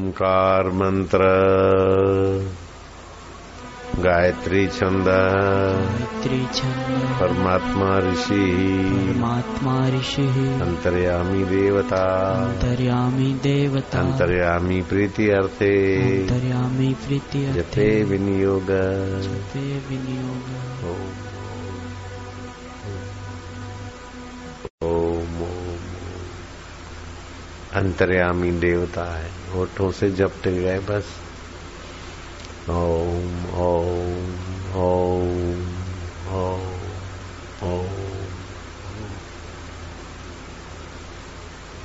ओमकार मंत्र। गायत्री छंद। गायत्री छंद। परमात्मा ऋषि। परमात्मा ऋषि। अंतर्यामी देवता। अंतर्यामी देवता। अंतर्यामी प्रीति अर्थे। अंतर्यामी प्रीति जपे विनियोग। जपे विनियोग। अंतर्यामी देवता है। होठों से जपते गए बस। ओम ओम ओम ओम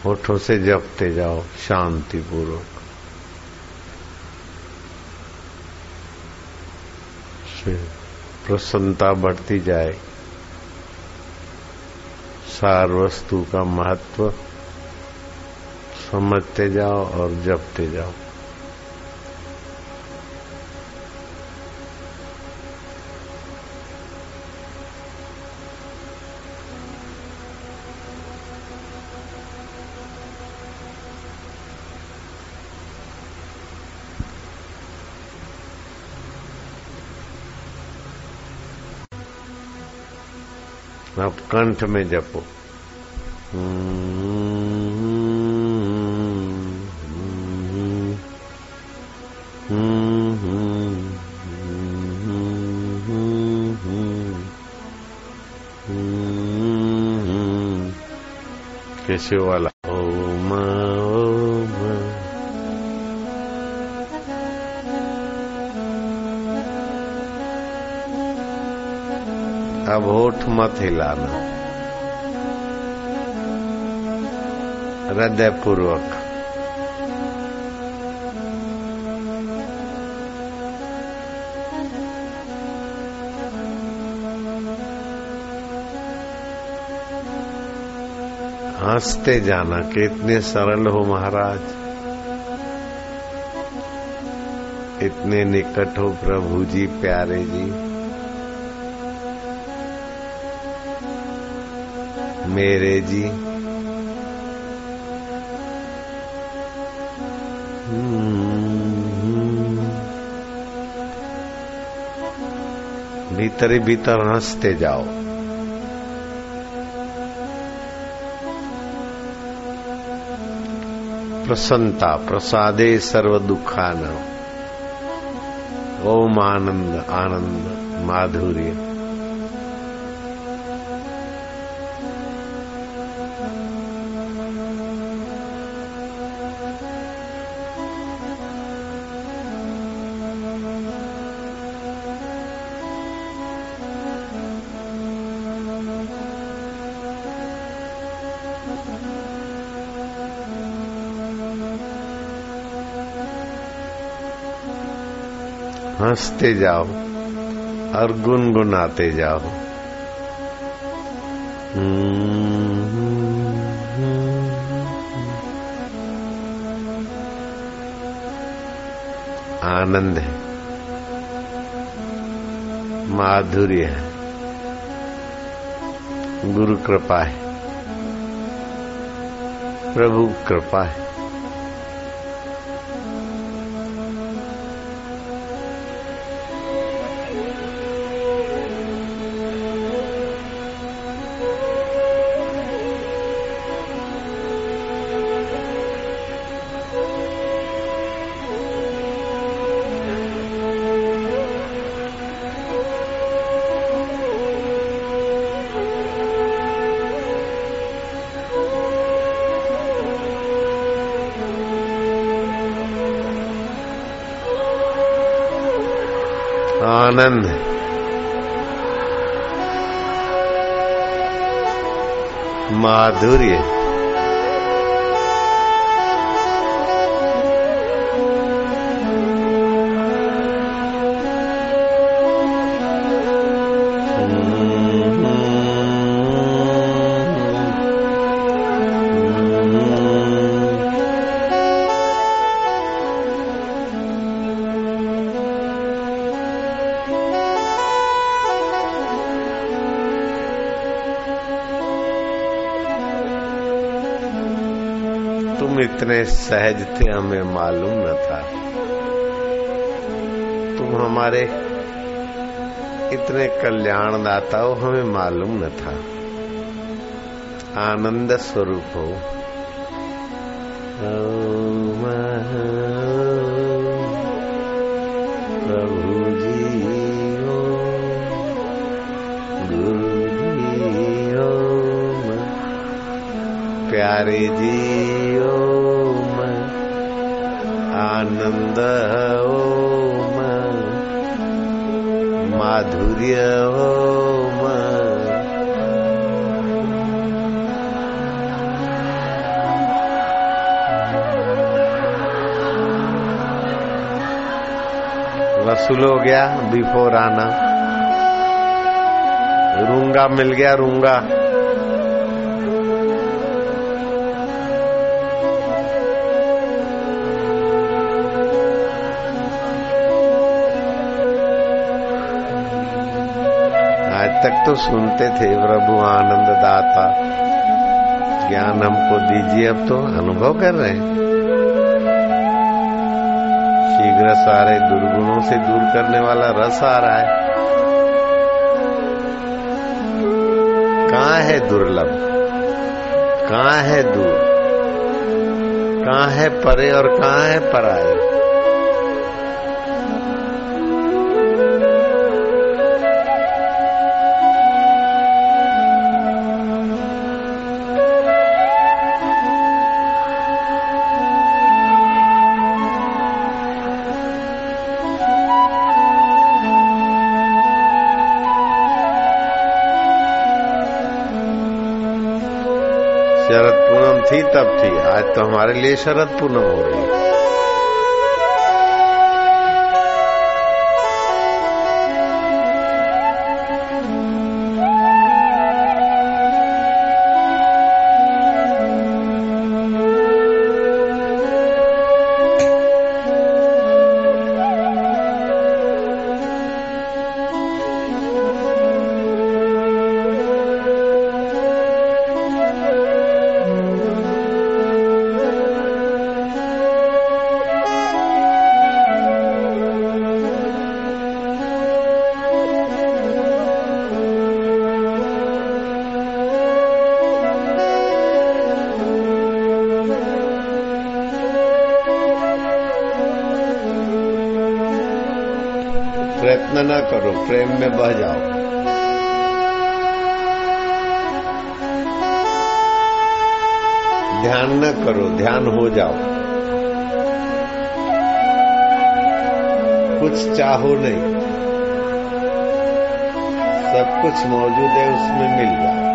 होठों से जपते जाओ शांति पूर्वक प्रसन्नता बढ़ती जाए। सार वस्तु का महत्व समझते जाओ और जपते जाओ। अब कंठ में जपो। कैसे वाला ओम ओम अब होठ मत हिलाना हृदय पूर्वक हँसते जाना कि इतने सरल हो महाराज। इतने निकट हो प्रभु जी, प्यारे जी। मेरे जी। भीतर ही भीतर हँसते जाओ। प्रसन्नता प्रसादे सर्व दुखान ओम आनंद आनंद माधुर्य। हँसते जाओ और गुनगुनाते जाओ। आनंद है। माधुर्य है। गुरु कृपा है। प्रभु कृपा है। आनंद। माधुर्य। तुम इतने सहज थे, हमें मालूम न था। तुम हमारे इतने कल्याणदाता हो, हमें मालूम न था। आनंद स्वरूप हो। प्यारे जी ओम आनंद ओम माधुर्य ओम वसूल हो गया बिफोर आना। रूँगा मिल गया, रूँगा। तक तो सुनते थे प्रभु आनंद दाता। ज्ञान हमको दीजिए, अब तो अनुभव कर रहे हैं। शीघ्र सारे दुर्गुणों से दूर करने वाला रस आ रहा है। कहाँ है दुर्लभ? कहाँ है दूर? कहाँ है परे और कहाँ है पराए थी तब थी। आज तो हमारे लिए शरद पूनम हो रही है करो, प्रेम में बह जाओ। ध्यान न करो, ध्यान हो जाओ। कुछ चाहो नहीं। सब कुछ मौजूद है, उसमें मिल जाओ।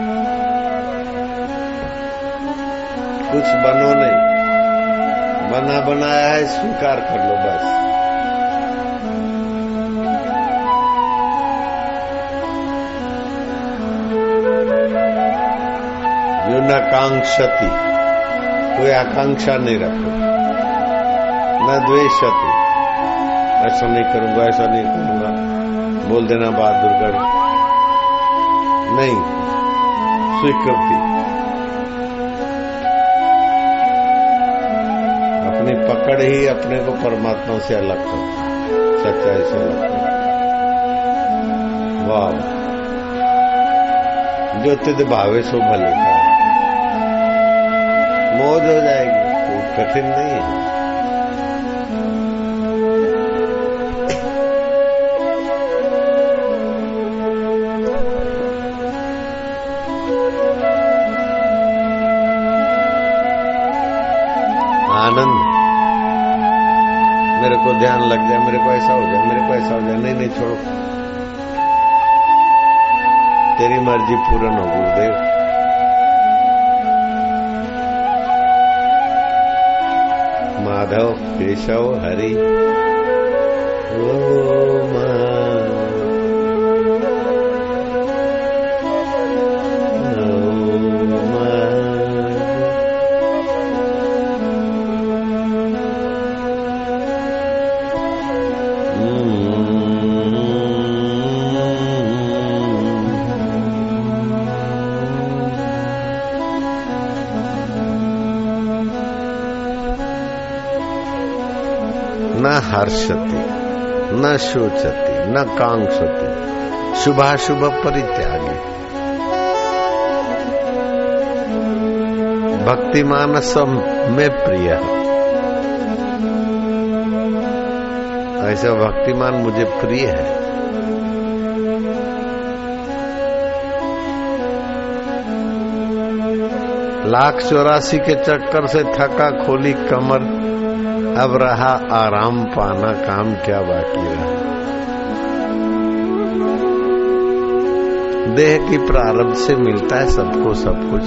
कुछ बनो नहीं। बना बनाया है, स्वीकार कर लो बस। युनाकांक्षति कोई आकांक्षा नहीं रखो। न द्वेषति। ऐसा नहीं करूँगा, ऐसा नहीं करूँगा। बोल देना बहादुर गढ़ नहीं। स्वीकृति। अपनी पकड़ ही अपने को परमात्मा से अलग कर। सच्चाई से अलग कर। वाह। जो भावे सो भले का मौज हो जाएगी। कोई कठिन नहीं है। आनंद। मेरे को ध्यान लग जाए, मेरे को ऐसा हो जाए, मेरे को ऐसा हो जाए। नहीं नहीं, छोड़ो। तेरी मर्ज़ी पूर्ण हो, गुरुदेव। केशव हरि ओम Mm. हर्षति, न शोचति, न कांक्षति, शुभाशुभ परित्यागी। भक्तिमान सब में प्रिय। ऐसा भक्तिमान मुझे प्रिय है। लाख चौरासी के चक्कर से थका खोली कमर अब रहा आराम पाना काम क्या बाकी रहा? देह की प्रारब्ध से मिलता है सबको सब कुछ।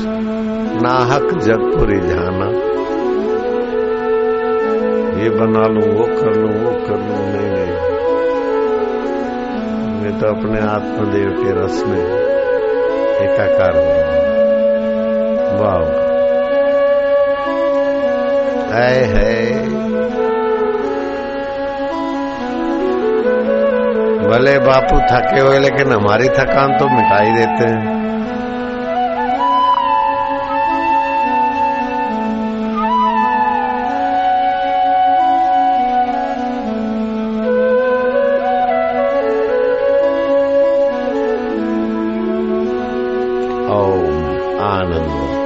नाहक जग को रिझाना ये बना लू, वो कर लू, वो कर लू, नहीं नहीं। मैं तो अपने आत्मदेव के रस में एकाकार हूँ। वाह। है है भले बापू थके हुए, लेकिन हमारी थकान तो मिटाई देते हैं। ओम आनंद।